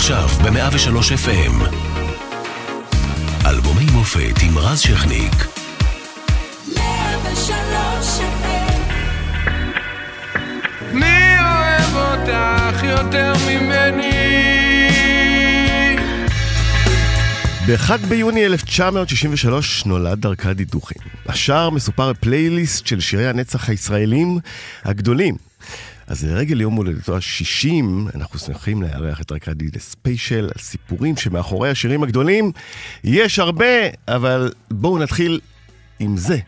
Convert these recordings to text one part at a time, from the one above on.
עכשיו ב-103 FM. אלבומי מופת עם רז שכניק. 103 FM מי אוהב אותך יותר ממני? ב-1 ביוני 1963 נולד ארכדי דוכין. השער מסופר בפלייליסט של שירי הנצח הישראלים הגדולים. אז לרגל יום הולדתו ה-60, אנחנו שמחים לארח את ארכדי לספיישל על סיפורים שמאחורי השירים הגדולים. יש הרבה, אבל בואו נתחיל עם זה.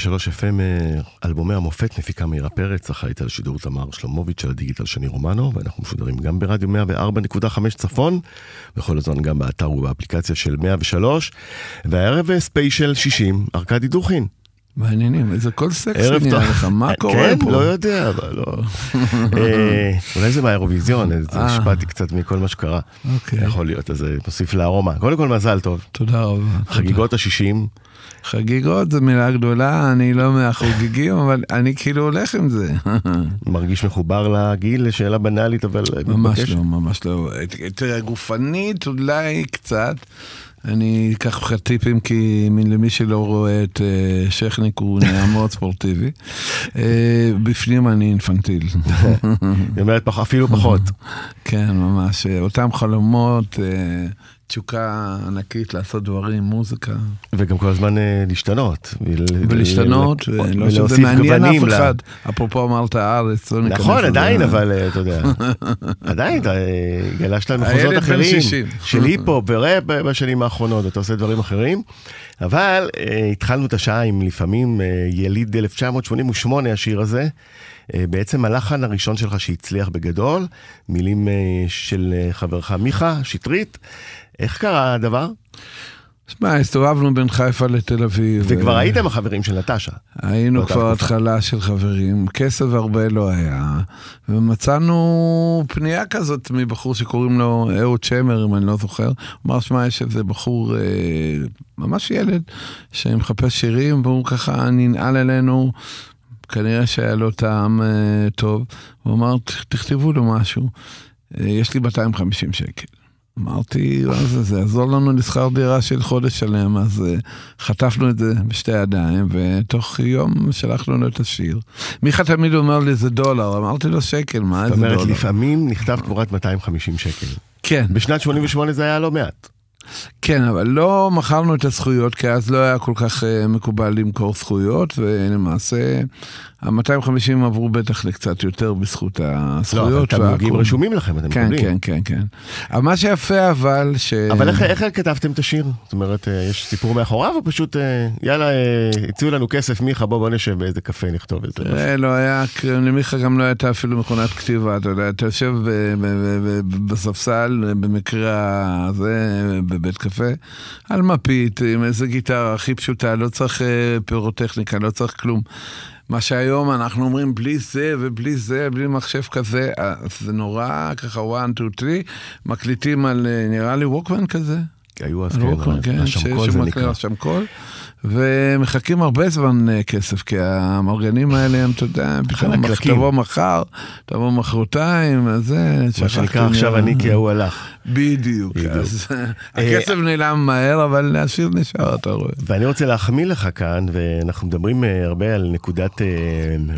103 FM, אה, אלבומי המופת, מפיקה מאירה פרץ, אחראית על שידור תמר שלמוביץ' של הדיגיטל שני רומנו, ואנחנו משודרים גם ברדיו 104.5 צפון, בכל הזמן גם באתר ובאפליקציה של 103, והערב אה, ספיישל 60, ארכדי דוכין. מעניינים, איזה סקסי ערב נראה. לך, מה קורה כן, פה? לא יודע, אבל לא. אה, אולי זה מהאירוויזיון, אה. השפעתי קצת מכל מה שקרה. אוקיי, יכול להיות, אז זה מוסיף לארומה. קודם כל, מזל טוב. תודה רבה. חגיגות ה-60, חגיגות זה מילה גדולה, אני לא מהחוגגים, אבל אני כאילו הולך עם זה. מרגיש מחובר לגיל, שאלה בנאלית, אבל ממש. לא, ממש לא. תראה, גופנית אולי קצת. אני אקח לך טיפים, כי למי שלא רואה את אה, שכניק הוא נהיה מאוד ספורטיבי. אה, בפנים אני אינפנטיל. היא אומרת אפילו פחות. כן, ממש. אה, אותם חלומות, תשוקה ענקית לעשות דברים, מוזיקה. וגם כל הזמן אה, להשתנות. ול- ולהשתנות, ול- ולא שזה ולהוסיף מעניין אף גוונים אחד. אפרופו אמרת הארץ, לא ניכנס נכון. עדיין, אבל אה, אתה יודע, עדיין אתה אה, גלשת למחוזות הילד בן אחרים, 60. של היפ-הופ וראפ בשנים האחרונות, אתה עושה דברים אחרים, אבל התחלנו את השעה עם לפעמים יליד 1988, השיר הזה, בעצם הלחן הראשון שלך שהצליח בגדול, מילים של חברך מיכה שטרית, איך קרה הדבר? שמע, הסתובבנו בין חיפה לתל אביב. וכבר אה, הייתם החברים של נטשה. היינו כבר תקופה. התחלה של חברים, כסף הרבה לא היה, ומצאנו פנייה כזאת מבחור שקוראים לו אהוד שמר, אם אני לא זוכר. אמר, שמע, יש איזה בחור, אה, ממש ילד, שמחפש שירים, והוא ככה ננעל אלינו, כנראה שהיה לו טעם אה, טוב. הוא אמר, "ת- תכתבו לו משהו, אה, יש לי 250 שקל. אמרתי, מה זה, זה יעזור לנו לשכר דירה של חודש שלם, אז uh, חטפנו את זה בשתי ידיים, ותוך יום שלחנו לו את השיר. מיכה תמיד אומר לי, זה דולר, אמרתי לו שקל, מה זאת איזה אומרת, דולר? לפעמים נכתב תמורת 250 שקל. כן, בשנת 88 זה היה לא מעט. כן, אבל לא מכרנו את הזכויות, כי אז לא היה כל כך uh, מקובל למכור זכויות, ולמעשה ה-250 עברו בטח לקצת יותר בזכות לא, הזכויות. אבל תמלוגים. רשומים לכם, אתם כן, מקבלים. כן, כן, כן. אבל מה שיפה אבל, ש... אבל איך, איך כתבתם את השיר? זאת אומרת, אה, יש סיפור מאחוריו, או פשוט, אה, יאללה, הציעו לנו כסף, מיכה, בוא, בוא נשב באיזה קפה, נכתוב את זה. לא היה, למיכה גם לא הייתה אפילו מכונת כתיבה, אתה יודע, אתה יושב בספסל, במקרה הזה, בבית קפה, על מפית, עם איזה גיטרה הכי פשוטה, לא צריך אה, פירוטכניקה, לא צריך כלום. מה שהיום אנחנו אומרים, בלי זה ובלי זה, בלי מחשב כזה, אז זה נורא, ככה 1, 2, 3, מקליטים על, אה, נראה לי ווקמן כזה. היו אז על כן, ווקמן, כן, השמקול זה נקרא. השמקול, ומחכים הרבה זמן אה, כסף, כי המארגנים האלה הם, אתה יודע, פתאום. תבוא מחר, תבוא מחרתיים, אז זה, מה שנקרא עכשיו אני כי ההוא הלך. בדיוק. אז הכסף נעלם מהר, אבל השיר נשאר, אתה רואה. ואני רוצה להחמיא לך כאן, ואנחנו מדברים אה, הרבה על נקודת אה,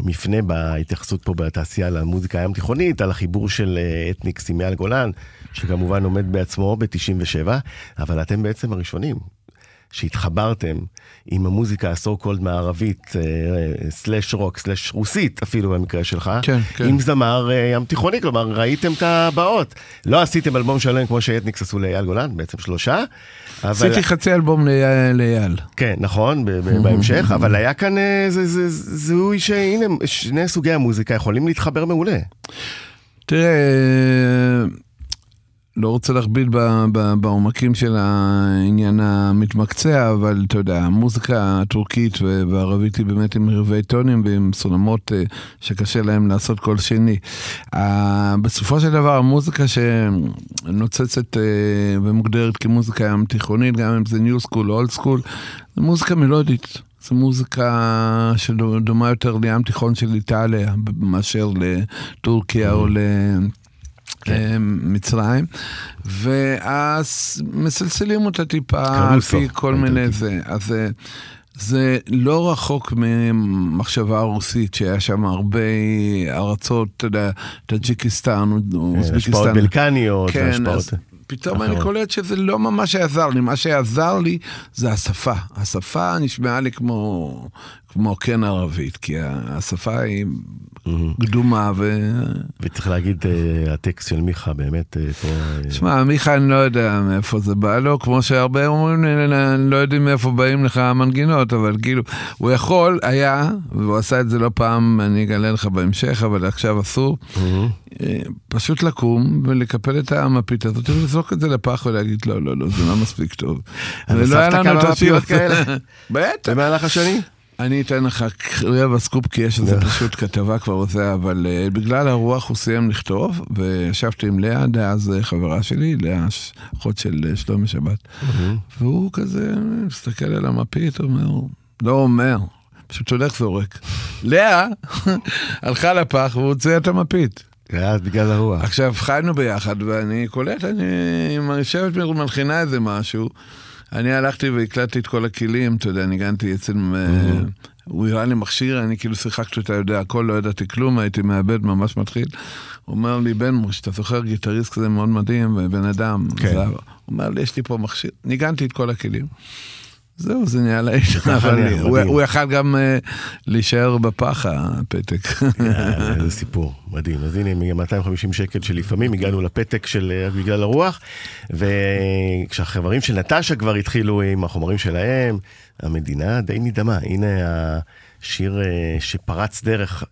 מפנה בהתייחסות פה בתעשייה למוזיקה הים תיכונית, על החיבור של אה, אתניקס עם אייל גולן, שכמובן עומד בעצמו ב-97, אבל אתם בעצם הראשונים. שהתחברתם עם המוזיקה הסו קולד מערבית, אה, סלאש רוק, סלאש רוסית אפילו במקרה שלך, כן, כן. עם זמר אה, ים תיכוני, כלומר ראיתם את הבאות. לא עשיתם אלבום שלם כמו שאתניקס עשו לאייל גולן, בעצם שלושה. אבל... עשיתי חצי אלבום לאייל-. כן, נכון, בהמשך, אבל היה כאן אה, זה- זה- זה- זיהוי שהנה, שני סוגי המוזיקה יכולים להתחבר מעולה. תראה, לא רוצה להכביד בעומקים של העניין המתמקצע, אבל אתה יודע, המוזיקה הטורקית והערבית היא באמת עם רבעי טונים ועם סולמות אה, שקשה להם לעשות כל שני. אה, בסופו של דבר, המוזיקה שנוצרת אה, ומוגדרת כמוזיקה ים תיכונית, גם אם זה new school או old school, זו מוזיקה מלודית. זו מוזיקה שדומה יותר לים תיכון של איטליה מאשר לטורקיה או ל... אה, מצרים, ואז מסלסלים אותה טיפה על פי כל. מיני זה. אז זה לא רחוק ממחשבה רוסית, שהיה שם הרבה ארצות, אתה יודע, טאג'יקיסטן, אה, השפעות אוזבקיסטן. בלקניות, כן, והשפעות... אז פתאום אני. קולט שזה לא ממש עזר לי, מה שעזר לי זה השפה. השפה נשמעה לי כמו, כמו כן ערבית, כי השפה היא קדומה ו... וצריך להגיד, אה, הטקסט של מיכה באמת אה, פה... אה, שמע, מיכה, אני לא יודע מאיפה זה בא לו, כמו שהרבה אומרים לי, "אני לא יודעים מאיפה באים לך המנגינות, אבל כאילו, הוא יכול, היה, והוא עשה את זה לא פעם, אני אגלה לך בהמשך, אבל עכשיו אסור, אה, פשוט לקום ולקפל את המפית הזאת ולזרוק את זה לפח ולהגיד, לא, לא, לא, זה לא מספיק טוב. ולא היה לנו את השיר? בטח. במהלך השנים? אני אתן לך רבע סקופ, כי יש איזה פשוט כתבה כבר וזה, אבל uh, בגלל הרוח הוא סיים לכתוב, וישבתי עם לאה, דאז uh, חברה שלי, לאה, אחות של uh, שלומי שבת, והוא כזה מסתכל על המפית, אומר, לא אומר, פשוט הולך זורק. לאה הלכה לפח והוא הוציא את המפית. היה בגלל הרוח. עכשיו, חיינו ביחד, ואני קולט, אני יושבת מלחינה איזה משהו. אני הלכתי והקלטתי את כל הכלים, אתה יודע, ניגנתי אצל... אה, הוא הראה לי מכשיר, אני כאילו שיחקתי אותה, יודע הכל, לא ידעתי כלום, הייתי מאבד, ממש מתחיל. הוא אומר לי, בן מוש, אתה זוכר גיטריסט כזה מאוד מדהים, בן אדם. כן. הוא אומר לי, יש לי פה מכשיר. ניגנתי את כל הכלים. זהו, זה נהיה לאיש, אבל הוא- יכל גם אה, להישאר בפח, הפתק. איזה סיפור, מדהים. אז הנה, מ-250 שקל שלפעמים הגענו לפתק של אה, בגלל הרוח, וכשהחברים של נטשה כבר התחילו עם החומרים שלהם, המדינה די נדהמה. הנה השיר אה, שפרץ דרך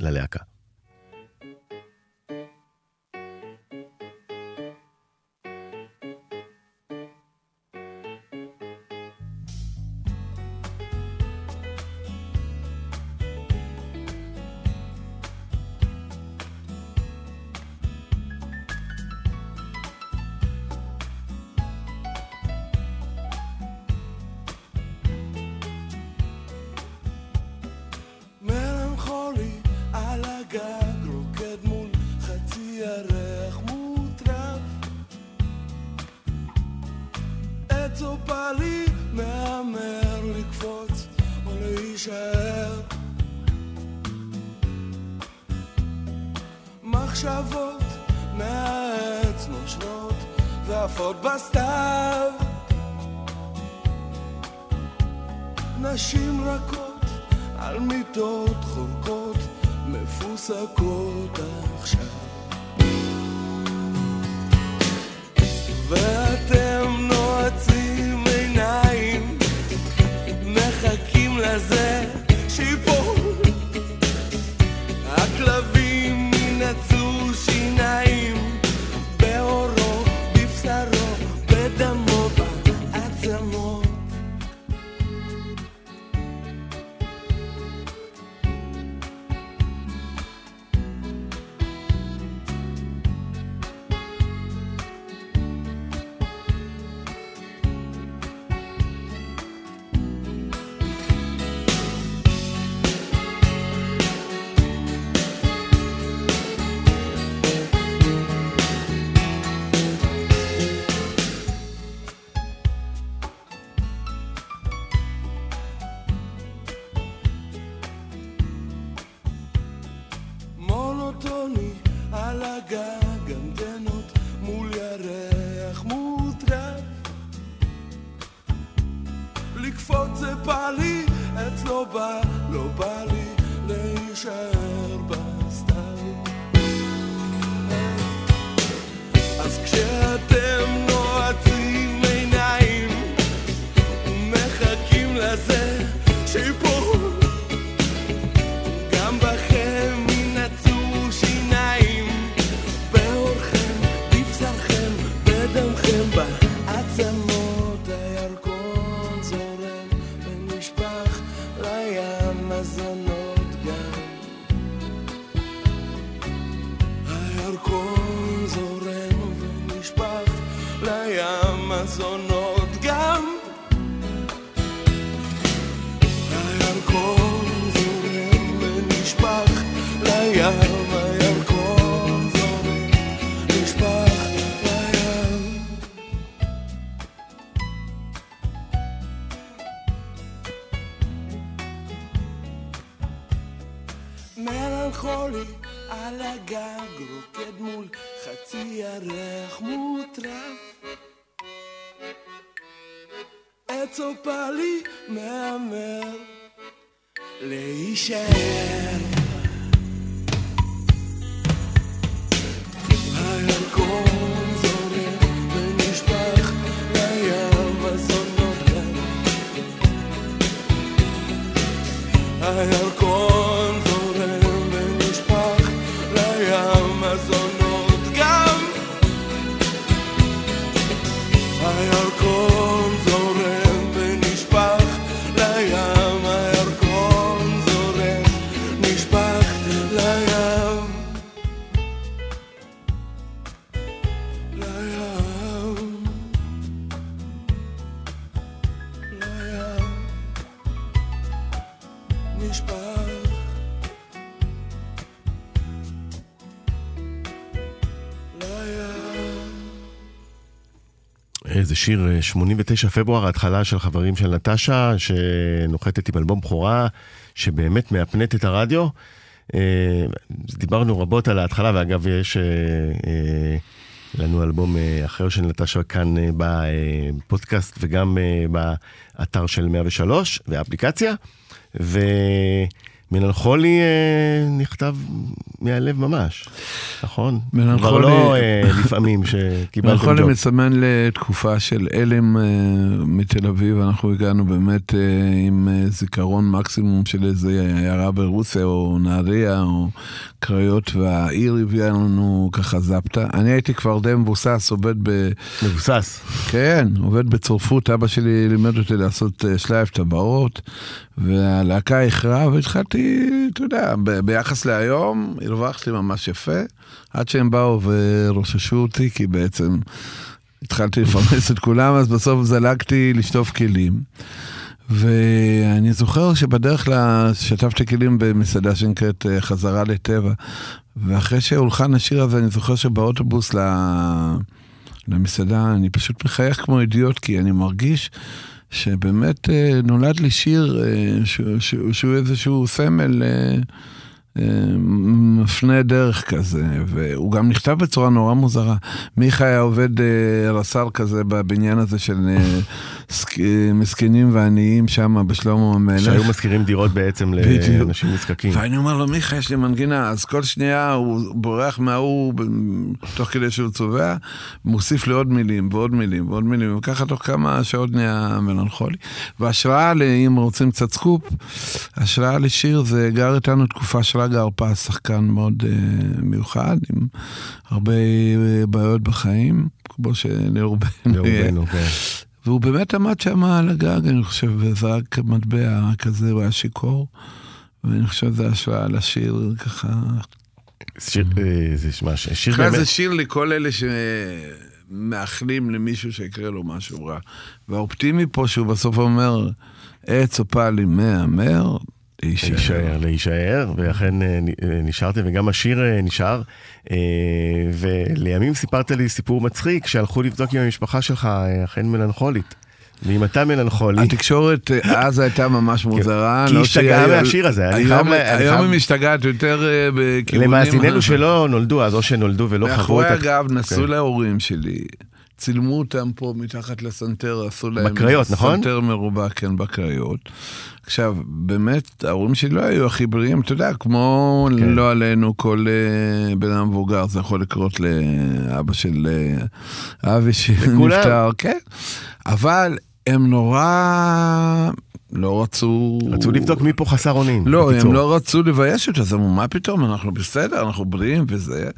ללהקה. להישאר. מחשבות מהעץ נושנות ועפות בסתיו. נשים רכות על מיטות חורקות מפוסקות עכשיו. ואתם נועצים מחכים לזה שיפול זה בא לי, אצלו בא, לא בא לי להישאר בסתיו. אז כשאתם נועצים עיניים ומחכים לזה שיפול מהמר להישאר שיר אה, 89 פברואר, ההתחלה של חברים של נטשה, שנוחתת עם אלבום בכורה, שבאמת מהפנט את הרדיו. אה, דיברנו רבות על ההתחלה, ואגב, יש אה, אה, לנו אלבום אה, אחר של נטשה כאן אה, בפודקאסט וגם אה, באתר של 103 והאפליקציה. ומלנכולי אה, נכתב מהלב ממש, נכון? מלנכולי- כבר לא אה, לפעמים שקיבלתם מלנכולי ג'וב. מסמן לתקופה של הלם אה, מתל אביב, אנחנו הגענו באמת אה, עם אה, זיכרון מקסימום של איזה עיירה ברוסיה או נהריה או קריות, והעיר הביאה לנו ככה זפטה. אני הייתי כבר די מבוסס, עובד ב... מבוסס. כן, עובד בצורפות, אבא שלי לימד אותי לעשות אה, שלייב טבעות, והלהקה איחרה, והתחלתי, אתה יודע, ב- ביחס להיום, הרווחתי ממש יפה, עד שהם באו ורוששו אותי, כי בעצם התחלתי לפרנס את כולם, אז בסוף זלגתי לשטוף כלים. ואני זוכר שבדרך כלל שטפתי כלים במסעדה שנקראת אה, חזרה לטבע, ואחרי שהולחן השיר הזה, אני זוכר שבאוטובוס ל... למסעדה, אני פשוט מחייך כמו אידיוט, כי אני מרגיש שבאמת אה, נולד לי שיר אה, שהוא, איזשהו סמל אה, מפנה דרך כזה, והוא גם נכתב בצורה נורא מוזרה. מיכה היה עובד אה, רס"ר כזה בבניין הזה של אה, אה, מסכנים ועניים שם בשלמה המלך. שהיו משכירים דירות בעצם. לאנשים נזקקים. ואני אומר לו, מיכה, יש לי מנגינה, אז כל שנייה הוא בורח מההוא, תוך כדי שהוא צובע, מוסיף לי עוד מילים ועוד מילים ועוד מילים, וככה תוך כמה שעות נהיה מלנכולי. והשראה, אם רוצים קצת סקופ, השראה לשיר זה גר איתנו תקופה שרגא הרפז, שחקן מאוד uh, מיוחד, עם הרבה uh, בעיות בחיים, כמו שלרובנו. לרובנו, כן. והוא באמת עמד שם על הגג, אני חושב, וזרק מטבע כזה, הוא היה שיכור. ואני חושב שזה השראה לשיר ככה. שיר, אה, זה שמע, ש- שיר באמת, זה שיר לכל אלה שמאחלים למישהו שיקרה לו משהו רע. והאופטימי פה שהוא בסוף אומר, עץ או פאלי מהמר, להישאר. להישאר, ואכן אה, אה, נשארתם, וגם השיר אה, נשאר. ולימים סיפרת לי סיפור מצחיק, שהלכו לבדוק עם המשפחה שלך, אכן מלנכולית. ואם אתה מלנכולי, התקשורת אז הייתה ממש מוזרה. כי לא השתגעה מהשיר הזה, היום- היא משתגעת יותר בכיוונים... למאזיננו שלא נולדו אז, או שנולדו ולא חוו מאחורי את ה... הגב נסעו כן. להורים שלי, צילמו אותם פה מתחת לסנטר, עשו להם... בקריות, נכון? סנטר מרובע, כן, בקריות. עכשיו, באמת, ההורים שלי לא היו הכי בריאים, אתה יודע, כמו כן. לא עלינו, כל אה, בן אדם מבוגר, זה יכול לקרות לאבא של אה, אבי שנפטר, כן. אבל הם נורא לא רצו... רצו לבדוק מי פה חסר אונים. לא, בקיצור. הם לא רצו לבייש אותי, אז אמרו, מה פתאום, אנחנו בסדר, אנחנו בריאים וזה.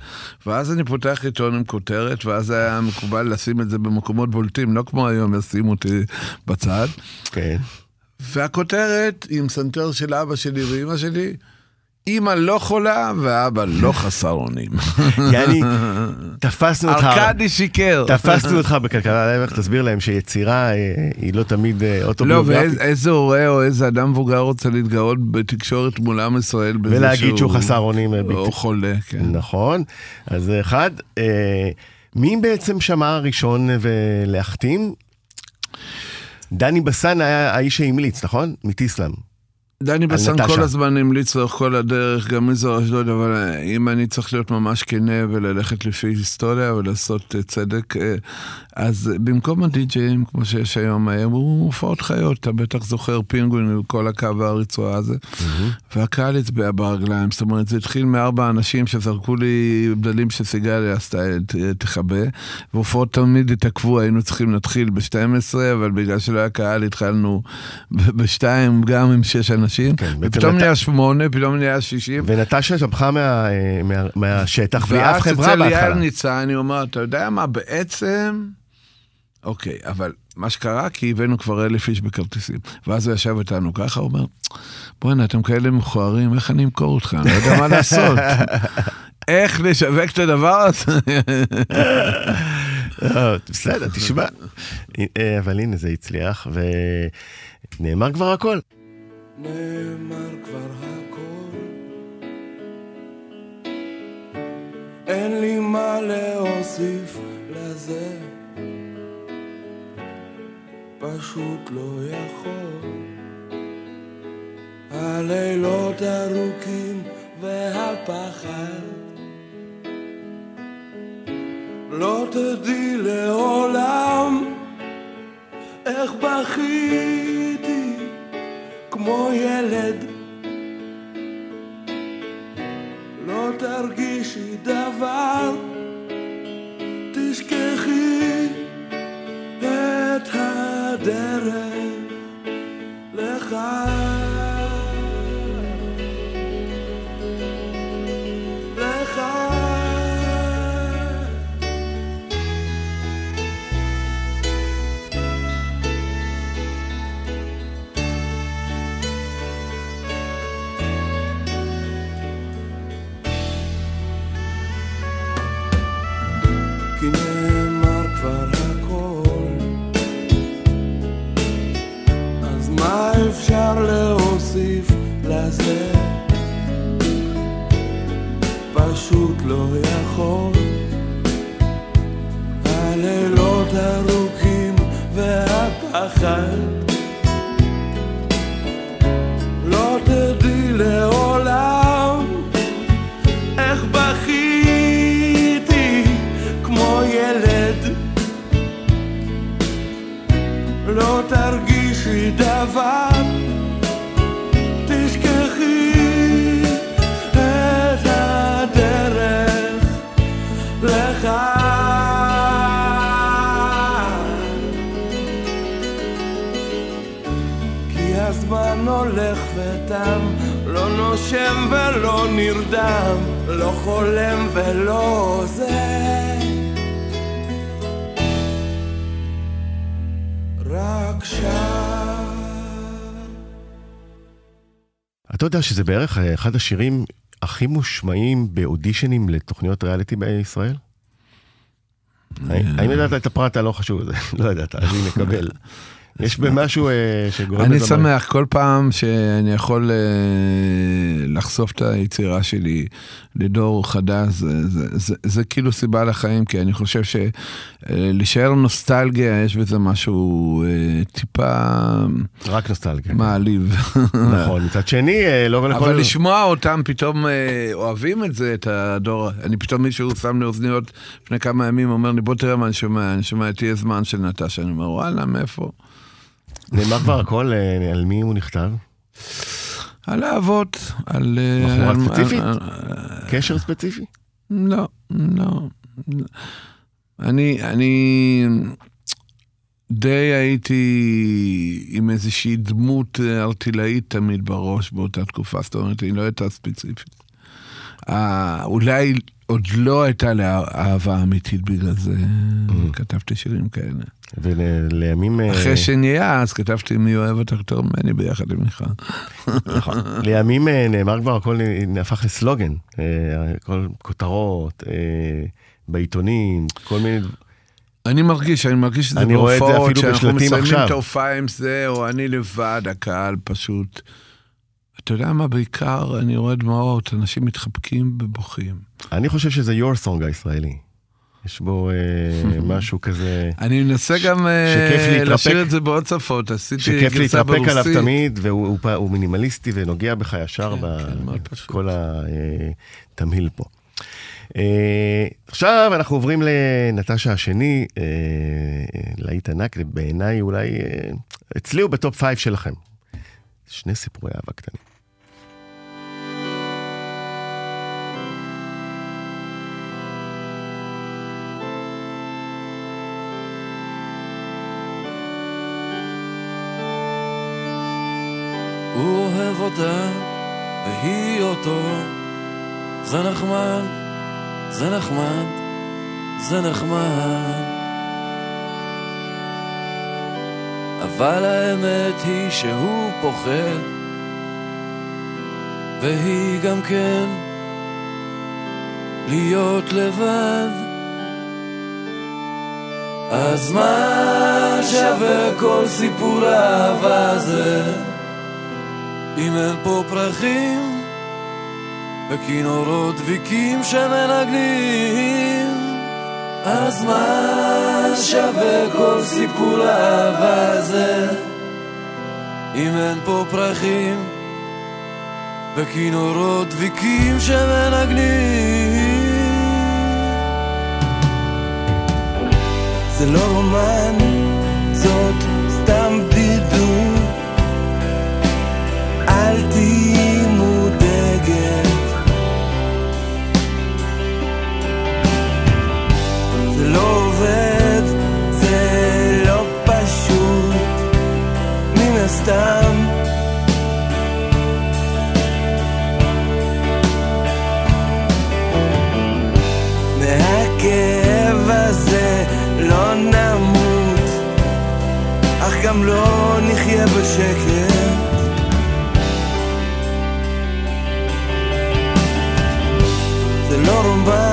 ואז אני פותח עיתון עם כותרת, ואז היה מקובל לשים את זה במקומות בולטים, לא כמו היום, ישימו אותי בצד. כן. והכותרת עם סנטר של אבא שלי ואימא שלי, אימא לא חולה ואבא לא חסר אונים. יעני, תפסנו אותך. ארכדי שיקר. תפסנו אותך בכלכלה לערך, תסביר להם שיצירה אה, היא לא תמיד אה, לא, אוטוביוגרפית. ואיזה הורה או איזה אדם מבוגר רוצה להתגאות בתקשורת מול עם ישראל בזה ולהגיד שהוא חסר אונים אה, או בלתי חולה, כן. נכון, אז זה אחד. אה, מי בעצם שמע הראשון ולהחתים? דני בסן היה האיש שהמליץ, נכון? מטיסלאם. דני בסן נטשה. כל הזמן המליץ לאורך כל הדרך, גם מזרע אשדוד, אבל אה, אם אני צריך להיות ממש כנה וללכת לפי היסטוריה ולעשות אה, צדק, אה, אז במקום הדי-ג'אים, כמו שיש היום, היו הופעות חיות, אתה בטח זוכר פינגווין וכל הקו והרצועה הזה, והקהל הצביע ברגליים, זאת אומרת, זה התחיל מארבע אנשים שזרקו לי בדלים של עשתה, ת- תכבה, והופעות תמיד התעכבו, היינו צריכים להתחיל ב-12, אבל בגלל שלא היה קהל התחלנו ב-2, גם עם שש אנשים, כן, בעצם ופתאום נת- נהיה שמונה, פתאום נהיה שישים. ונטשה צמחה מה, אה, מה, מהשטח בלי אף ואז חברה אצל יאיר בהתחלה. ניצן, אני אומר, אתה יודע מה, בעצם... אוקיי, אבל מה שקרה, כי הבאנו כבר אלף איש בכרטיסים. ואז הוא ישב איתנו ככה, הוא אומר, בואנה, אתם כאלה מכוערים, איך אני אמכור אתכם? אני לא יודע מה לעשות. איך לשווק את הדבר הזה? לא, בסדר, תשמע. אה, אבל הנה, זה הצליח, ונאמר כבר הכל. נאמר כבר הכל. אין לי מה להוסיף לזה, פשוט לא יכול. הלילות ארוכים והפחד לא תדעי לעולם איך בכיתי כמו ילד. לא תרגישי דבר. תשכחי את הדרך. לך שזה בערך אה, אחד השירים הכי מושמעים באודישנים לתוכניות ריאליטי בישראל? האם ידעת את הפרט הלא חשוב הזה? לא ידעת, אז הנה, קבל. יש במשהו אה, שגורם אני שמח כל פעם שאני יכול אה, לחשוף את היצירה שלי לדור חדש, זה, זה, זה, זה כאילו סיבה לחיים, כי אני חושב שלהישאר נוסטלגיה, יש בזה משהו אה, טיפה רק נוסטלגיה. מעליב. נכון, מצד שני, אה, לא לכל... אבל לשמוע אותם פתאום אה, אוהבים את זה, את הדור, אני פתאום מישהו שם לי אוזניות לפני כמה ימים, אומר לי בוא תראה מה אני שומע, אני שומע את תהיה זמן של נטשה, אני אומר וואלה, מאיפה? נאמר כבר הכל, אה, על מי הוא נכתב? על האבות, על... אה, בחורה ספציפית? קשר ספציפי? לא, לא. אני, אני די הייתי עם איזושהי דמות אה, ארטילאית תמיד בראש באותה תקופה, זאת אומרת, היא לא הייתה ספציפית. אה, אולי עוד לא הייתה לי אהבה אמיתית בגלל זה, כתבתי שירים כאלה. ולימים... אה, אחרי שנהיה, אז כתבתי מי אוהב אותך יותר ממני ביחד עם מיכל. נכון. לימים אה, נאמר כבר הכל הפך לסלוגן, אה, כל כותרות, בעיתונים, כל מיני... אני מרגיש, אני מרגיש שזה בהופעות, שאנחנו מסיימים. את ההופעה עם זה, או אני לבד, הקהל פשוט. אתה יודע מה, בעיקר אני רואה דמעות, אנשים מתחבקים ובוכים. אני חושב שזה your song הישראלי. יש בו אה, משהו כזה, אני מנסה גם אה, שכיף להתרפק. לשיר את זה בעוד שפות, עשיתי שכיף גרסה להתרפק ברוסית. עליו תמיד, והוא הוא, הוא מינימליסטי ונוגע בך ישר כן, כן. בכל התמהיל פה. אה, עכשיו אנחנו עוברים לנטשה השני, אה, להיט ענק, בעיניי אולי, אה, אצלי הוא ב top five שלכם. שני סיפורי אהבה קטנים. הוא אוהב אותה והיא אותו. זה נחמד, זה נחמד, זה נחמד. אבל האמת היא שהוא פוחד והיא גם כן להיות לבד. אז מה שווה כל סיפור האהבה הזה אם אין פה פרחים וכינורות דביקים שמנגנים אז מה שווה כל סיפור האהבה הזה? אם אין פה פרחים וכינורות דביקים שמנגנים זה לא רומן, זאת al. זה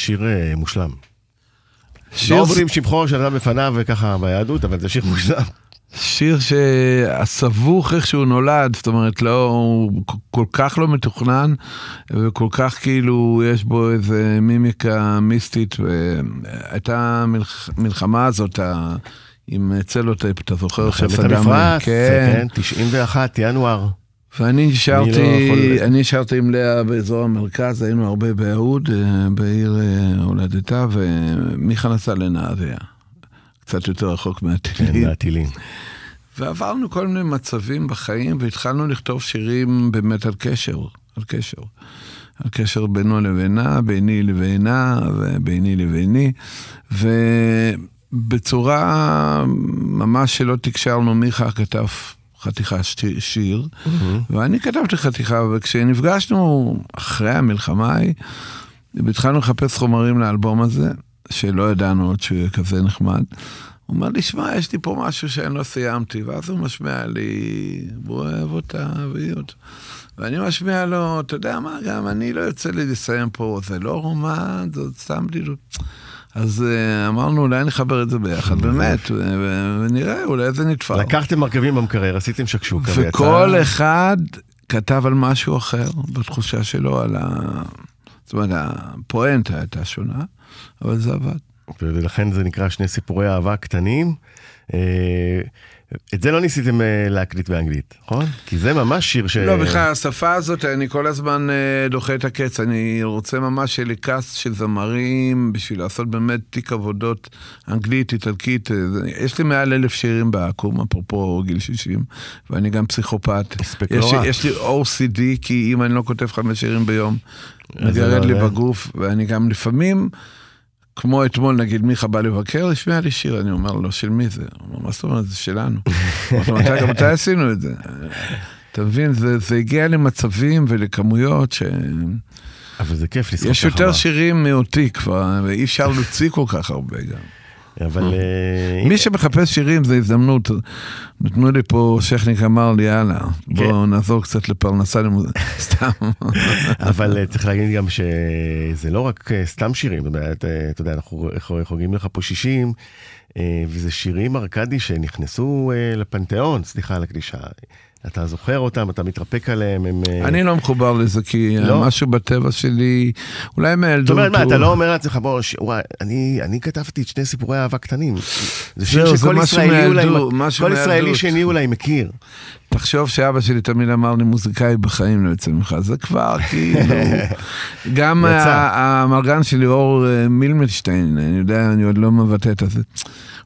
שיר אה, מושלם. שיר, לא אומרים שבחו של אדם בפניו וככה ביהדות, אבל זה שיר מושלם. שיר שהסבוך איך שהוא נולד, זאת אומרת, לא, הוא כל כך לא מתוכנן, וכל כך כאילו יש בו איזה מימיקה מיסטית, והייתה מלח, מלחמה הזאת ה, עם צלוטייפ, אתה זוכר? מלחמת המפרץ, כן. כן, 91, ינואר. ואני אני נשארתי, לא יכול- אני נשארתי עם לאה באזור המרכז, היינו הרבה ביהוד, אה, בעיר אה, הולדתה, ומיכה נסע לנהריה, קצת יותר רחוק כן, מהטילים. מהטילים. ועברנו כל מיני מצבים בחיים, והתחלנו לכתוב שירים באמת על קשר, על קשר. על קשר בינו לבינה, ביני לבינה, וביני לביני. ובצורה ממש שלא תקשרנו, מיכה כתב חתיכה שיר, ואני כתבתי חתיכה, וכשנפגשנו אחרי המלחמה ההיא, והתחלנו לחפש חומרים לאלבום הזה, שלא ידענו עוד שהוא יהיה כזה נחמד. הוא אומר לי, שמע, יש לי פה משהו שאני לא סיימתי, ואז הוא משמיע לי, הוא אוהב אותה, והיא אותה. ואני משמיע לו, אתה יודע מה, גם אני לא יוצא לי לסיים פה, זה לא רומן, זאת סתם בדידות. אז uh, אמרנו, אולי נחבר את זה ביחד, באמת, ונראה, אולי זה נתפר. לקחתם מרכבים במקרר, עשיתם שקשוקה. וכל אחד כתב על משהו אחר, בתחושה שלו, על ה... זאת אומרת, הפואנטה הייתה שונה, אבל זה עבד. ולכן זה נקרא שני סיפורי אהבה קטנים. את זה לא ניסיתם אה, להקליט באנגלית, נכון? כי זה ממש שיר ש... לא, בכלל, השפה הזאת, אני כל הזמן אה, דוחה את הקץ. אני רוצה ממש שיהיה לי קאסט של זמרים, בשביל לעשות באמת תיק עבודות אנגלית, איטלקית. אה, יש לי מעל אלף שירים בעקום, אפרופו גיל 60, ואני גם פסיכופת. הספק יש, לא רע. יש לי OCD, כי אם אני לא כותב חמש שירים ביום, מגרד לא לי. בגוף, ואני גם לפעמים... כמו אתמול, נגיד מיכה בא לבקר, השמיע לי שיר, אני אומר לו, של מי זה? הוא אומר, מה זאת אומרת, זה שלנו. "מתי- גם מתי עשינו את זה? אתה מבין, זה, זה הגיע למצבים ולכמויות שיש אבל זה כיף לזכור ככה. יותר מה. שירים מאותי כבר, ואי אפשר להוציא כל כך הרבה גם. אבל... אה, מי שמחפש שירים זה הזדמנות. נתנו לי פה, שכניק אמר לי, יאללה, בואו נעזור קצת לפרנסה למוזיקה. סתם. אבל אה, צריך להגיד גם שזה לא רק אה, סתם שירים, אתה יודע, אנחנו חוגגים לך פה 60, אה, וזה שירים ארכדי שנכנסו לפנתיאון, סליחה על הקדישה. אתה זוכר אותם, אתה מתרפק עליהם, הם... אה, אני לא מחובר לזה, כי לא? משהו בטבע שלי, אולי מהילדות. זאת אומרת, מה, אתה לא אומר לעצמך, בוא, ש- וואי, אני, אני כתבתי את שני סיפורי אהבה קטנים. זה שיר זהו, זה שכל משהו ישראלי אולי, מהילדות, משהו כל ישראלי. שני אולי מכיר. תחשוב שאבא שלי תמיד אמר לי, מוזיקאי בחיים לא יוצא ממך, זה כבר כאילו... גם המרגן שלי, אור אה, מילמנשטיין, אני יודע, אני עוד לא מבטא את זה.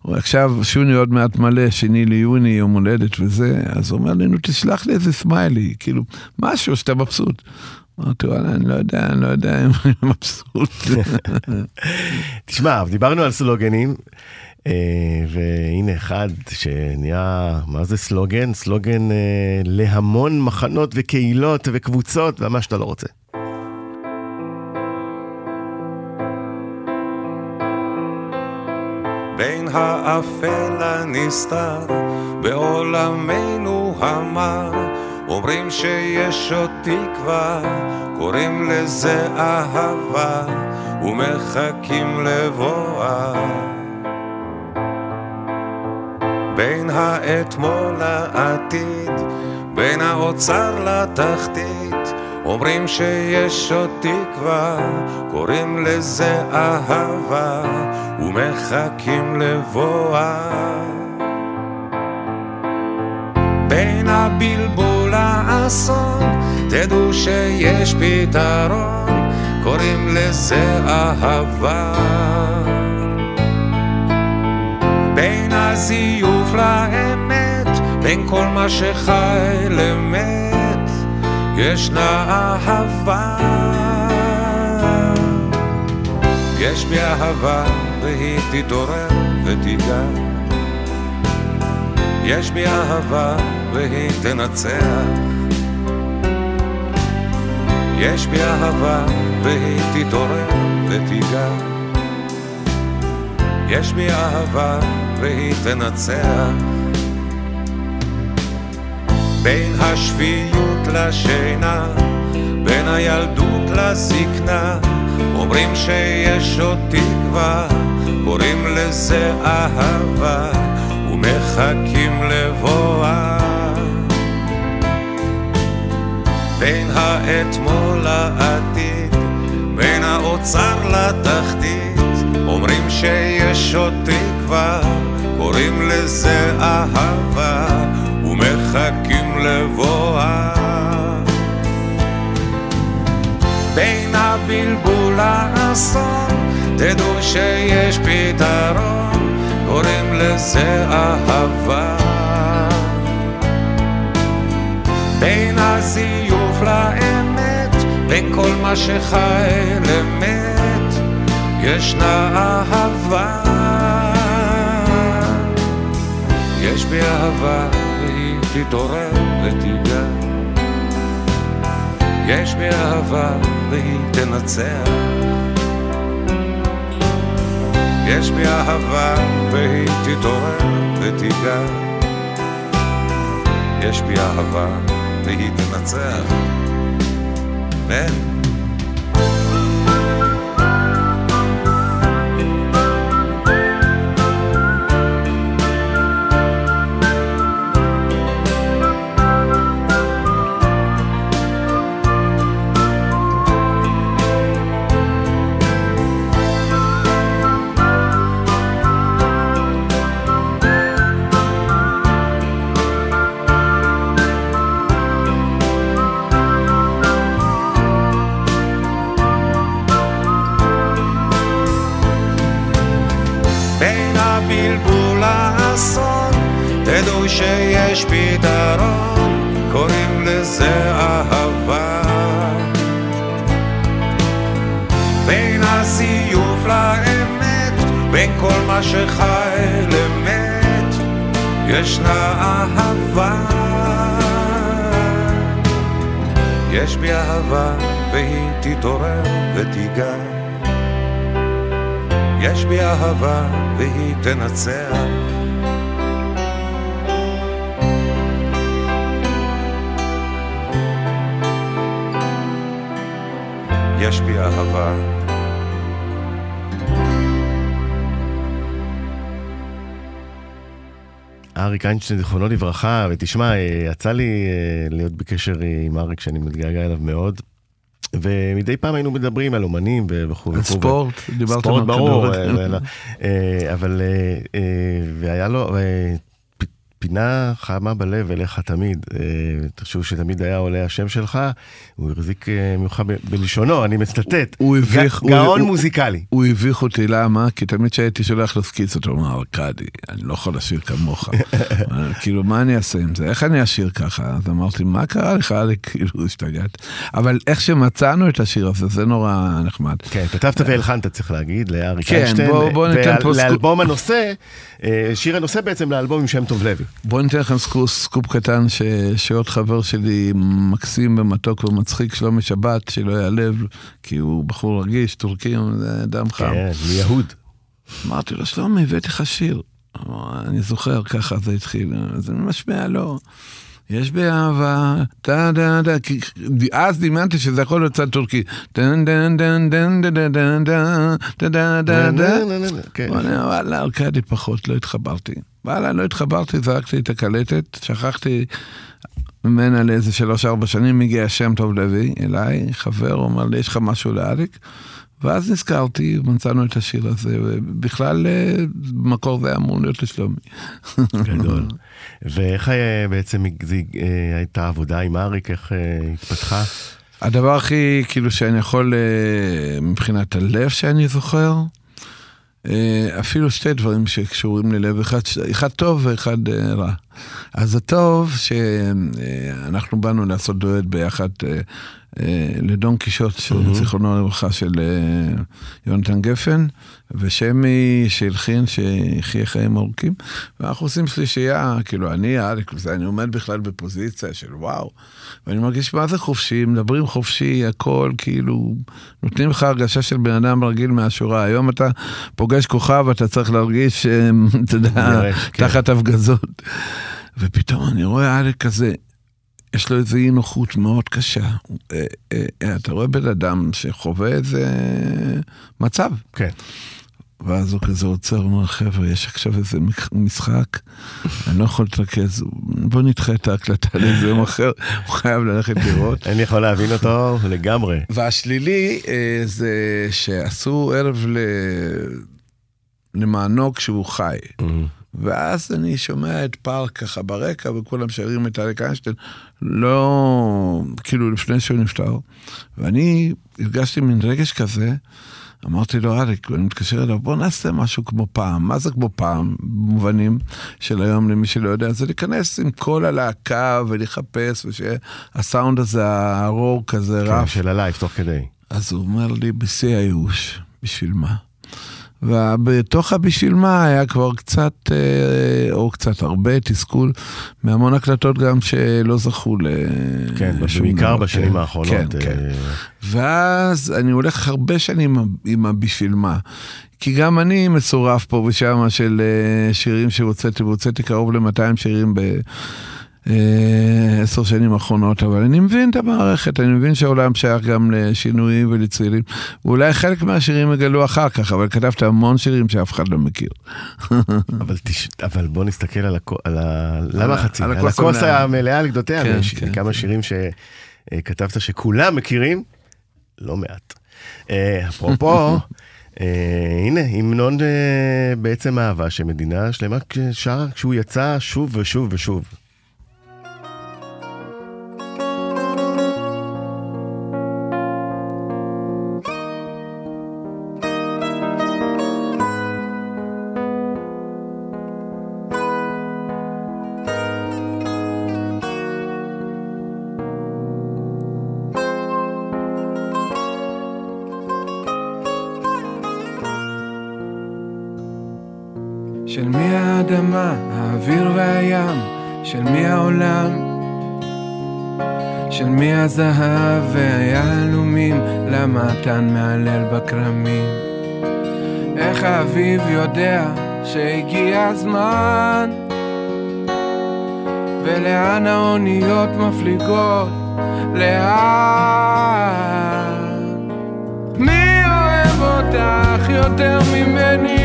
עכשיו, שוני עוד מעט מלא, שני ליוני, יום הולדת וזה, אז הוא אומר לי, נו, תשלח לי איזה סמיילי, כאילו, משהו שאתה מבסוט. אמרתי, וואלה, אני לא יודע, אני לא יודע אם אני מבסוט. תשמע, דיברנו על סלוגנים, אה, והנה אחד שנהיה, מה זה סלוגן? סלוגן אה, להמון מחנות וקהילות וקבוצות, ומה שאתה לא רוצה. בין האפל הנסתר בעולמנו המר. אומרים שיש עוד תקווה, קוראים לזה אהבה ומחכים לבואה. בין האתמול לעתיד, בין האוצר לתחתית, אומרים שיש עוד תקווה, קוראים לזה אהבה, ומחכים לבואה. בין הבלבול לאסון, תדעו שיש פתרון, קוראים לזה אהבה. בין הזיוף לאמת, בין כל מה שחי למת, ישנה אהבה. יש בי אהבה והיא תתעורר ותיגע. יש בי אהבה והיא תנצח. יש בי אהבה והיא תתעורר ותיגע. יש בי אהבה והיא תנצח. בין השפיות לשינה, בין הילדות לזקנה, אומרים שיש עוד תקווה, קוראים לזה אהבה, ומחכים לבואה. בין האתמול לעתיד, בין האוצר לתחתית, אומרים שיש עוד תקווה, קוראים לזה אהבה, ומחכים לבואה. בין הבלבול לאסון, תדעו שיש פתרון, קוראים לזה אהבה. בין הזיוף לאמת, בין כל מה שחי למת, ישנה אהבה. יש בי אהבה תתעורר ותיגע. יש בי אהבה והיא תנצח. יש בי אהבה והיא תתעורר ותיגע. יש בי אהבה והיא תנצח. אמן. בי אהבה והיא תתעורר ותיגע. יש בי אהבה והיא תנצח. יש בי אהבה אריק איינשטיין, זיכרונו לברכה, ותשמע, אה, יצא לי אה, להיות בקשר עם אריק, שאני מתגעגע אליו מאוד. ומדי פעם היינו מדברים על אומנים וכו' וכו'. על ספורט, דיברתם ספורט על ברור, כדורגל. אה, אה, אבל אה, אה, והיה לו אה, פינה חמה בלב אליך תמיד. אה, תחשוב שתמיד היה עולה השם שלך, הוא החזיק אה, ממך בלשונו, אני מצטט. הוא הביך- גאון הוא- מוזיקלי. הוא הביך אותי, למה? כי תמיד כשהייתי שולח לו סקיצות, הוא אמר, ארכדי, אני לא יכול לשיר כמוך. כאילו, מה אני אעשה עם זה? איך אני אשיר ככה? אז אמרתי, מה קרה לך? כאילו, השתגעת. אבל איך שמצאנו את השיר הזה, זה נורא נחמד. כן, כתבת והלחנת, צריך להגיד, לאריק כן, איינשטיין. בוא- בוא ניתן פה. לאלבום הנושא, אה, שיר הנושא בעצם לאלבום עם שם טוב לוי. בואו ניתן לכם סקופ, סקופ קטן, ש, שעוד חבר שלי מקסים ומתוק ומצחיק, שלומי שבת, שלא יעלב, כי הוא בחור רגיש, טורקי, זה אדם חם. כן, מיהוד. אמרתי לו, שלומי, הבאתי לך שיר. אני זוכר, ככה זה התחיל. אז אני משמיע לו. יש באהבה, טה דה דה, כי אז דמיינתי שזה יכול להיות צד טורקי. דן דן דן דן דן דן דן דן דן דן דן דן כן. וואלה, וואלה, ארכדי פחות, לא התחברתי. וואלה, לא התחברתי, זרקתי את הקלטת, שכחתי ממנה לאיזה שלוש-ארבע שנים, הגיע שם טוב לוי אליי, חבר, הוא אמר לי, יש לך משהו לאריק? ואז נזכרתי, מצאנו את השיר הזה, ובכלל, אה, במקור זה היה אמור להיות לשלומי. גדול. ואיך אה, בעצם אה, הייתה עבודה עם אריק, איך התפתחה? הדבר הכי, כאילו, שאני יכול, מבחינת הלב שאני זוכר, אפילו שתי דברים שקשורים ללב, אחד, אחד טוב ואחד אה, רע. אז הטוב, שאנחנו באנו לעשות דואט ביחד אה, אה, לדון קישוט, זיכרונו לברכה, של אה, יונתן גפן, ושמי שהלחין, שיחיה חיים ארוכים, ואנחנו עושים שלישייה, כאילו, אני, וזה, אני עומד בכלל בפוזיציה של וואו, ואני מרגיש מה זה חופשי, מדברים חופשי, הכל, כאילו, נותנים לך הרגשה של בן אדם רגיל מהשורה. היום אתה פוגש כוכב, אתה צריך להרגיש, אה, אתה יודע, כן. תחת הפגזות. ופתאום אני רואה אריק כזה, יש לו איזו אי נוחות מאוד קשה. אה, אה, אה, אתה רואה בן אדם שחווה איזה מצב. כן. ואז הוא כזה עוצר, אומר, חבר'ה, יש עכשיו איזה משחק, אני לא יכול להתרכז, בוא נדחה את ההקלטה לאיזה יום אחר, הוא חייב ללכת לראות. אני יכול להבין אותו לגמרי. והשלילי זה שעשו ערב. למענו כשהוא חי. ואז אני שומע את פארק ככה ברקע, וכולם שרים את אריק איינשטיין, לא, כאילו לפני שהוא נפטר. ואני הרגשתי מין רגש כזה, אמרתי לו, אריק, ואני מתקשר אליו, בוא נעשה משהו כמו פעם. מה זה כמו פעם? במובנים של היום, למי שלא יודע, זה להיכנס עם כל הלהקה ולחפש, ושהסאונד הזה, הרור כזה, כן, רף. של הלייב תוך כדי. אז הוא אומר לי, בשיא הייאוש, בשביל מה? ובתוך הבשביל מה היה כבר קצת, אה, או קצת הרבה תסכול, מהמון הקלטות גם שלא זכו. כן, לשום בעיקר דבר. בשנים כן, האחרונות. כן, כן. אה, ואז אני הולך הרבה שנים עם הבשביל מה. כי גם אני מצורף פה ושם של אה, שירים שהוצאתי, והוצאתי קרוב ל-200 שירים ב... אה, עשר שנים האחרונות, אבל אני מבין את המערכת, אני מבין שהעולם שייך גם לשינויים ולצעירים. ואולי חלק מהשירים יגלו אחר כך, אבל כתבת המון שירים שאף אחד לא מכיר. אבל, תש... אבל בוא נסתכל על, הכ... על ה... למה חצי? על על הכוס המלאה. על גדותיה, כן, ויש כן, כמה כן. שירים שכתבת שכולם מכירים, לא מעט. אה, אפרופו, אה, הנה, המנון אה, בעצם אהבה שמדינה שלמה שרה כשהוא יצא שוב ושוב ושוב. של מי העולם, של מי הזהב והיהלומים, למה התן מהלל בכרמים. איך האביב יודע שהגיע הזמן, ולאן האוניות מפליגות, לאן? מי אוהב אותך יותר ממני?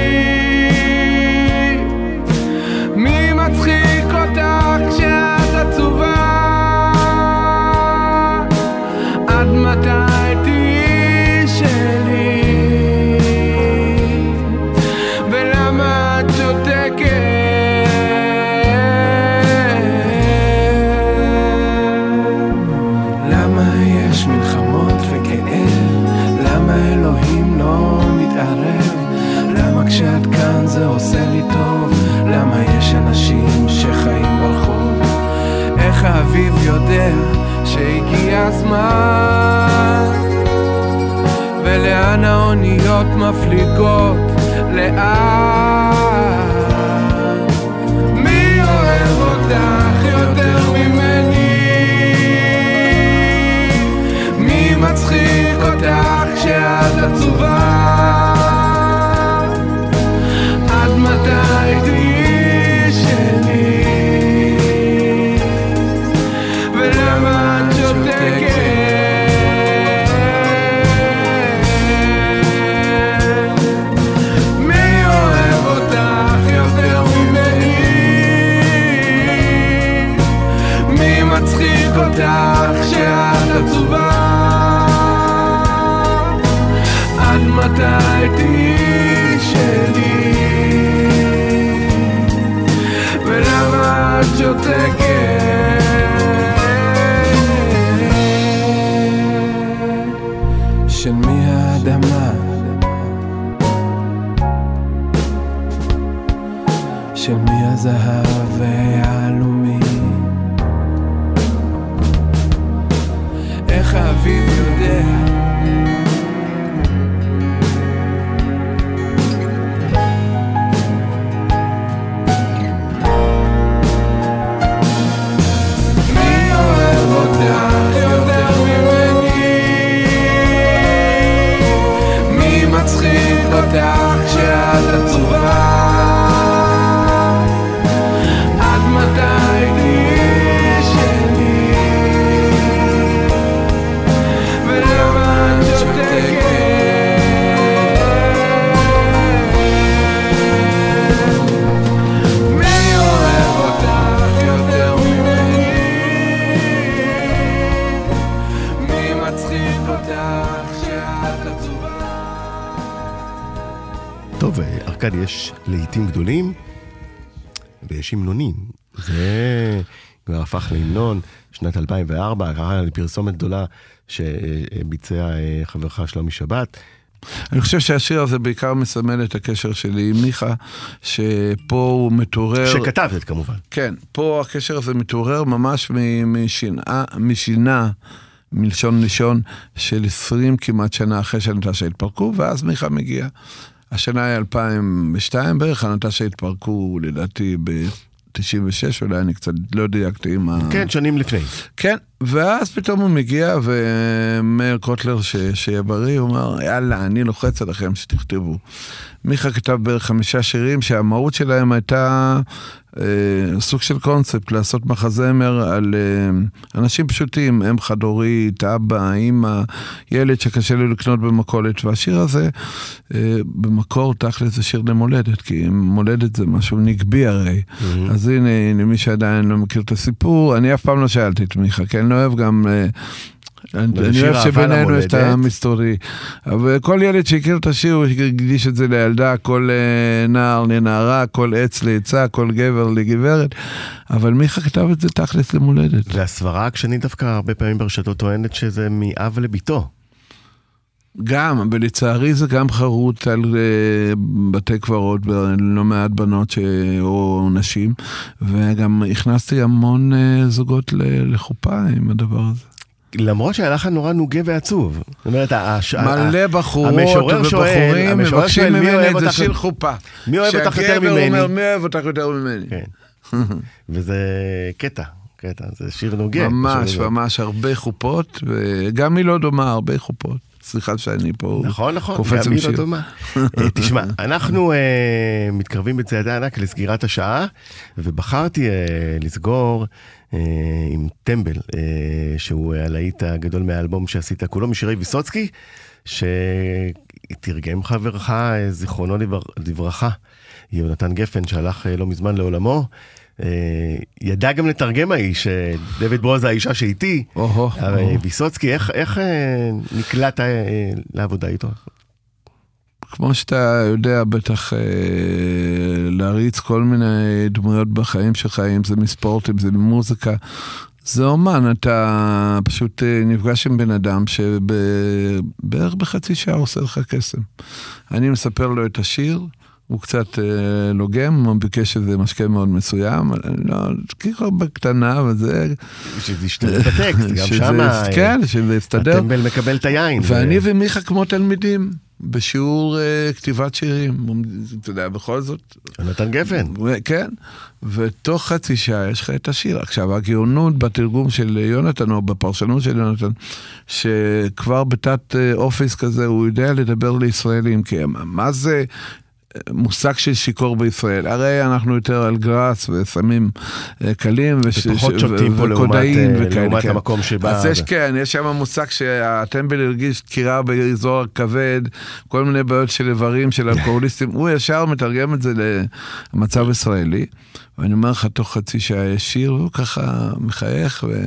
הזמן ולאן האוניות מפליגות לאט מי אוהב אותך יותר ממני? מי מצחיק אותך כשאת עצובה? להמנון, שנת 2004, קרה לפרסומת גדולה שביצע אה, חברך שלומי שבת. אני חושב שהשיר הזה בעיקר מסמל את הקשר שלי עם מיכה, שפה הוא מתעורר... שכתב את כמובן. כן, פה הקשר הזה מתעורר ממש משנאה, משינה, מלשון לישון, של 20 כמעט שנה אחרי שנטשה התפרקו, ואז מיכה מגיע. השנה היא 2002 בערך, הנטשה התפרקו לדעתי ב-96, אולי אני קצת לא דייקתי עם ה... כן, שנים לפני. כן, ואז פתאום הוא מגיע, ומאיר קוטלר, ש... שיהיה בריא, הוא אומר, יאללה, אני לוחץ עליכם שתכתבו. מיכה כתב בערך חמישה שירים שהמהות שלהם הייתה סוג של קונספט, לעשות מחזמר על אה, אנשים פשוטים, אם חד-הורית, אבא, אימא, ילד שקשה לו לקנות במכולת, והשיר הזה, אה, במקור תכל'ס זה שיר למולדת, כי מולדת זה משהו נגבי הרי. אז הנה, הנה, מי שעדיין לא מכיר את הסיפור, אני אף פעם לא שאלתי את מיכה, כי אני לא אוהב גם... אני אוהב שבינינו יש את. המסתורי. אבל כל ילד שהכיר את השיר, הוא הקדיש את זה לילדה, כל אה, נער לנערה, כל עץ לעצה, כל גבר לגברת. אבל מיכה כתב את זה תכלס למולדת. והסברה העקשנית דווקא הרבה פעמים ברשתות טוענת שזה מאב לביתו. גם, אבל לצערי זה גם חרוט על uh, בתי קברות בלא מעט בנות ש... או נשים, וגם הכנסתי המון uh, זוגות. לחופה עם הדבר הזה. למרות שהלחן נורא נוגה ועצוב. זאת אומרת, הש... מלא בחורות ובחורים מבקשים שואל, מי ממני את זה אותך- שיר חופה. מי אוהב אותך יותר שהגבר ממני? אומר, מי אוהב אותך יותר ממני? כן. וזה קטע, קטע, זה שיר נוגה. ממש. ממש הרבה חופות, וגם היא לא דומה, הרבה חופות. סליחה שאני פה נכון, נכון, קופץ גם עם היא לא שיר. דומה. אה, תשמע, אנחנו אה, מתקרבים בצעדי ענק לסגירת השעה, ובחרתי אה, לסגור עם טמבל, אה, שהוא הלהיט הגדול מהאלבום שעשית, כולו משירי ויסוצקי, שתרגם חברך, אה, זיכרונו לברכה, יונתן גפן, שהלך אה, לא מזמן לעולמו. אה, ידע גם לתרגם האיש, אה, דוד בועז האישה שאיתי. ויסוצקי, איך, איך אה, נקלעת אה, לעבודה איתו? כמו שאתה יודע בטח אה, להריץ כל מיני דמויות בחיים שלך, אם זה מספורט, אם זה ממוזיקה. זה אומן, אתה פשוט אה, נפגש עם בן אדם שבערך בחצי שעה עושה לך קסם. אני מספר לו את השיר, הוא קצת אה, לוגם, הוא ביקש איזה משקה מאוד מסוים, לא, כאילו בקטנה, וזה... שזה ישתלב בטקסט, גם שמה... אה, כן, שזה יסתדר. הטמבל מקבל את היין. ואני ומיכה כמו תלמידים. בשיעור אה, כתיבת שירים, אתה יודע, בכל זאת. יונתן גפן. ו- כן, ותוך חצי שעה יש לך את השיר. עכשיו, הגאונות בתרגום של יונתן, או בפרשנות של יונתן, שכבר בתת אה, אופיס כזה, הוא יודע לדבר לישראלים, כי מה זה... מושג של שיכור בישראל. הרי אנחנו יותר על גראס וסמים אה, קלים וש- ופחות שותים פה לעומת, אה, וכאלה, לעומת כן. המקום שבא אז יש. כן, יש שם מושג שהטמבל הרגיש דקירה באזור הכבד, כל מיני בעיות של איברים, של אלכוהוליסטים, הוא ישר מתרגם את זה למצב ישראלי. ואני אומר לך, תוך חצי שעה יש שיר, והוא ככה מחייך, ו...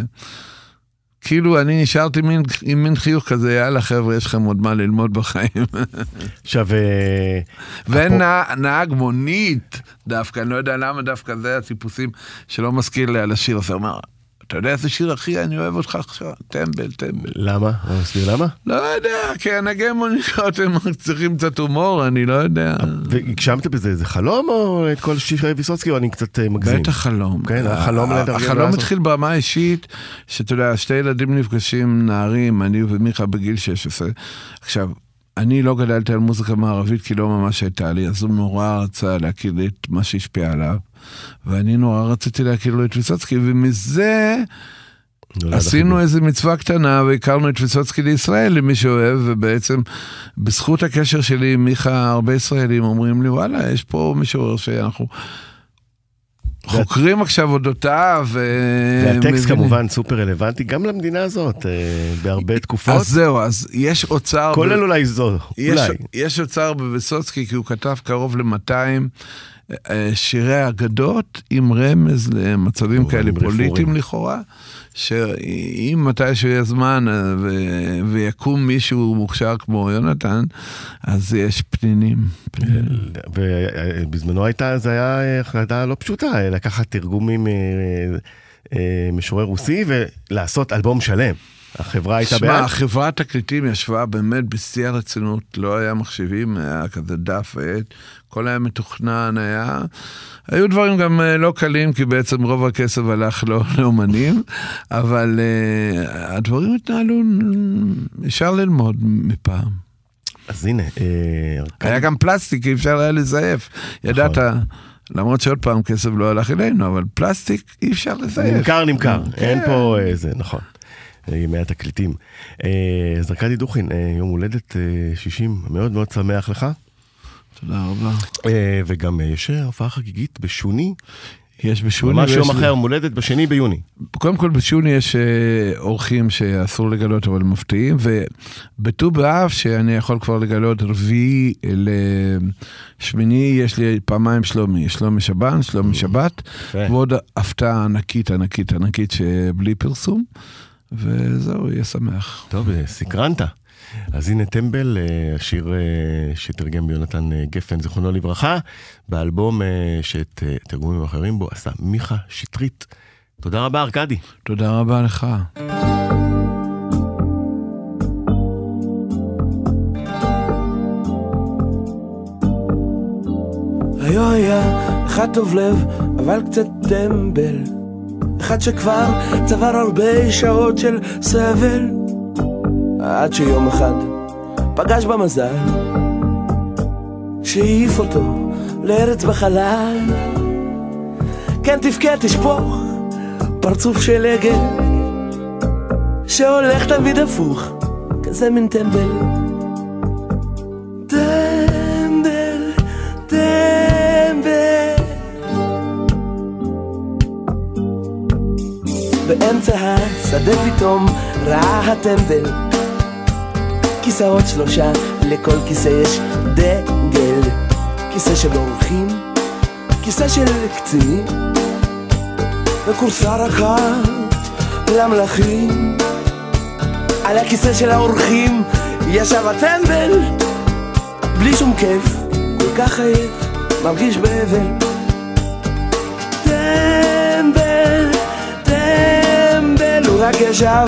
כאילו אני נשארתי מין, עם מין חיוך כזה, יאללה חבר'ה, יש לכם עוד מה ללמוד בחיים. עכשיו, אה, ואין אפרופו- נהג, מונית דווקא, אני לא יודע למה דווקא זה הטיפוסים שלא מזכיר לי על השיר. הוא אומר, אתה יודע איזה שיר אחי, אני אוהב אותך עכשיו, טמבל, טמבל. למה? בוא נסביר למה? לא יודע, כי הנהגי מוניות הם צריכים קצת הומור, אני לא יודע. והגשמת בזה איזה חלום או את כל שירי ויסוצקי או אני קצת אה, מגזים? בטח חלום. כן, החלום החלום. התחיל ברמה האישית, שאתה יודע, שתי ילדים נפגשים, נערים, אני ומיכה בגיל 16. עכשיו, אני לא גדלתי על מוזיקה מערבית כי לא ממש הייתה לי, אז הוא נורא רצה להכיר את מה שהשפיע עליו, ואני נורא רציתי להכיר לו את ויסוצקי, ומזה נולד עשינו. איזה מצווה קטנה והכרנו את ויסוצקי לישראל למי שאוהב, ובעצם בזכות הקשר שלי עם מיכה, הרבה ישראלים אומרים לי, וואלה, יש פה מישהו שאנחנו חוקרים עכשיו אודותיו. ו- והטקסט מבינים." כמובן סופר רלוונטי גם למדינה הזאת, אה, בהרבה תקופות, אז זהו, אז יש אוצר. כולל אולי זו, אולי. יש אוצר בוויסוצקי, כי הוא כתב קרוב ל-200 שירי אגדות עם רמז למצבים כאלה עם רפורים. פוליטיים לכאורה, שאם מתישהו יהיה זמן אה, ו- ויקום מישהו מוכשר כמו יונתן, אז יש פנינים. פנינים. ובזמנו הייתה, זה היה אה, החלטה לא פשוטה, אה, לקחת תרגומים אה, אה, משורר רוסי ולעשות אלבום שלם. החברה הייתה שמע, בעד. חברת תקליטים ישבה באמת בשיא הרצינות, לא היה מחשבים, היה כזה דף ועט, הכל היה מתוכנן, היה... היו דברים גם אה, לא קלים, כי בעצם רוב הכסף הלך לא לאומנים, אבל uh, הדברים התנהלו, אפשר ללמוד מפעם. אז הנה, אה, היה גם פלסטיק, אי אפשר היה לזייף. ידעת, למרות שעוד פעם כסף לא הלך אלינו, אבל פלסטיק אי אפשר לזייף. נמכר, נמכר, כן. אין פה איזה, נכון. אה, ימי התקליטים. אה, אז ארכדי דוכין, אה, יום הולדת אה, 60, מאוד מאוד שמח לך. תודה רבה. אה, וגם אה, יש אה, הופעה חגיגית בשוני, יש בשוני. ממש יום אחר, יום הולדת בשני ביוני. קודם כל בשוני יש אה, אורחים שאסור לגלות אבל מפתיעים, ובט"ו באב שאני יכול כבר לגלות רביעי לשמיני, יש לי פעמיים שלומי, שלומי שבן, שלומי שבת, יפה. ועוד הפתעה ענקית ענקית ענקית שבלי פרסום, וזהו, יהיה שמח. טוב, אה, סקרנת. אז הנה טמבל, אה, השיר אה, שתרגם ביונתן אה, גפן, זיכרונו לברכה, באלבום שאת תרגומים אחרים בו עשה מיכה שטרית. תודה רבה, ארכדי. תודה רבה לך. היה היה אחד טוב לב, אבל קצת טמבל. אחד שכבר צבר הרבה שעות של סבל. עד שיום אחד פגש במזל, שהעיף אותו לארץ בחלל. כן תבכה תשפוך, פרצוף של עגל, שהולך תמיד הפוך, כזה מין טמבל. טמבל. באמצע השדה פתאום ראה הטמבל כיסאות שלושה, לכל כיסא יש דגל. כיסא של אורחים, כיסא של קצינים. וכורסה רכה למלכים על הכיסא של האורחים ישב הטמבל. בלי שום כיף, כל כך עייף, מרגיש באבל. טמבל, טמבל, הוא רק ישב,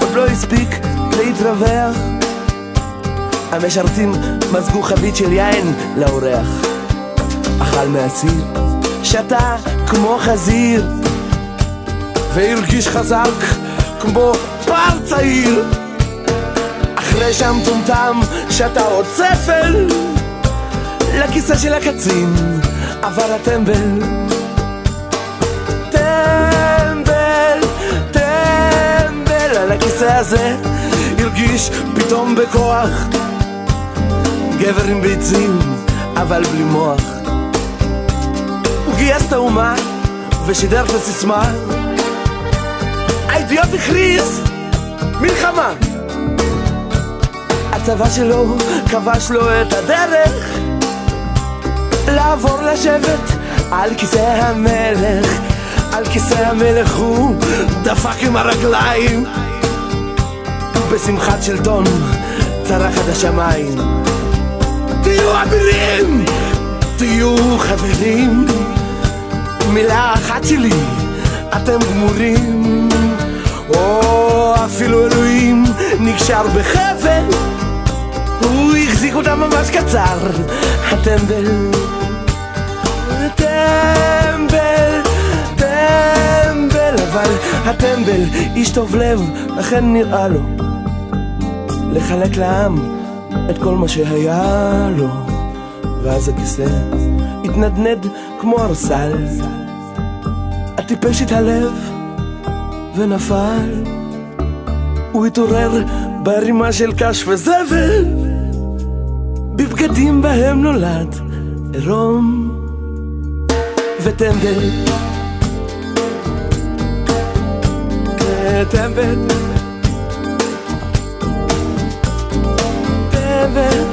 עוד לא הספיק להתרווח. המשרתים מזגו חבית של יין לאורח. אכל מהסיר, שתה כמו חזיר, והרגיש חזק כמו פר צעיר. אך טיפש המטומטם שאתה עוד ספל לכיסא של הקצין עבר הטמבל. טמבל, טמבל. על הכיסא הזה הרגיש פתאום בכוח גבר עם ביצים אבל בלי מוח. הוא גייס את האומה ושידר את הסיסמה. האידיוט הכריז מלחמה. הצבא שלו כבש לו את הדרך לעבור לשבת על כיסא המלך. על כיסא המלך הוא דפק עם הרגליים. בשמחת שלטון צרח עד השמיים תהיו אבירים, תהיו חברים. מילה אחת שלי, אתם גמורים. או אפילו אלוהים נקשר בחבל. הוא החזיק אותם ממש קצר, הטמבל טמבל, טמבל אבל הטמבל איש טוב לב, לכן נראה לו לחלק לעם את כל מה שהיה לו ואז הכיסא התנדנד כמו ארסל. הטיפש התהלב ונפל. הוא התעורר בערימה של קש וזבל. בבגדים בהם נולד עירום וטמבל טמבל baby.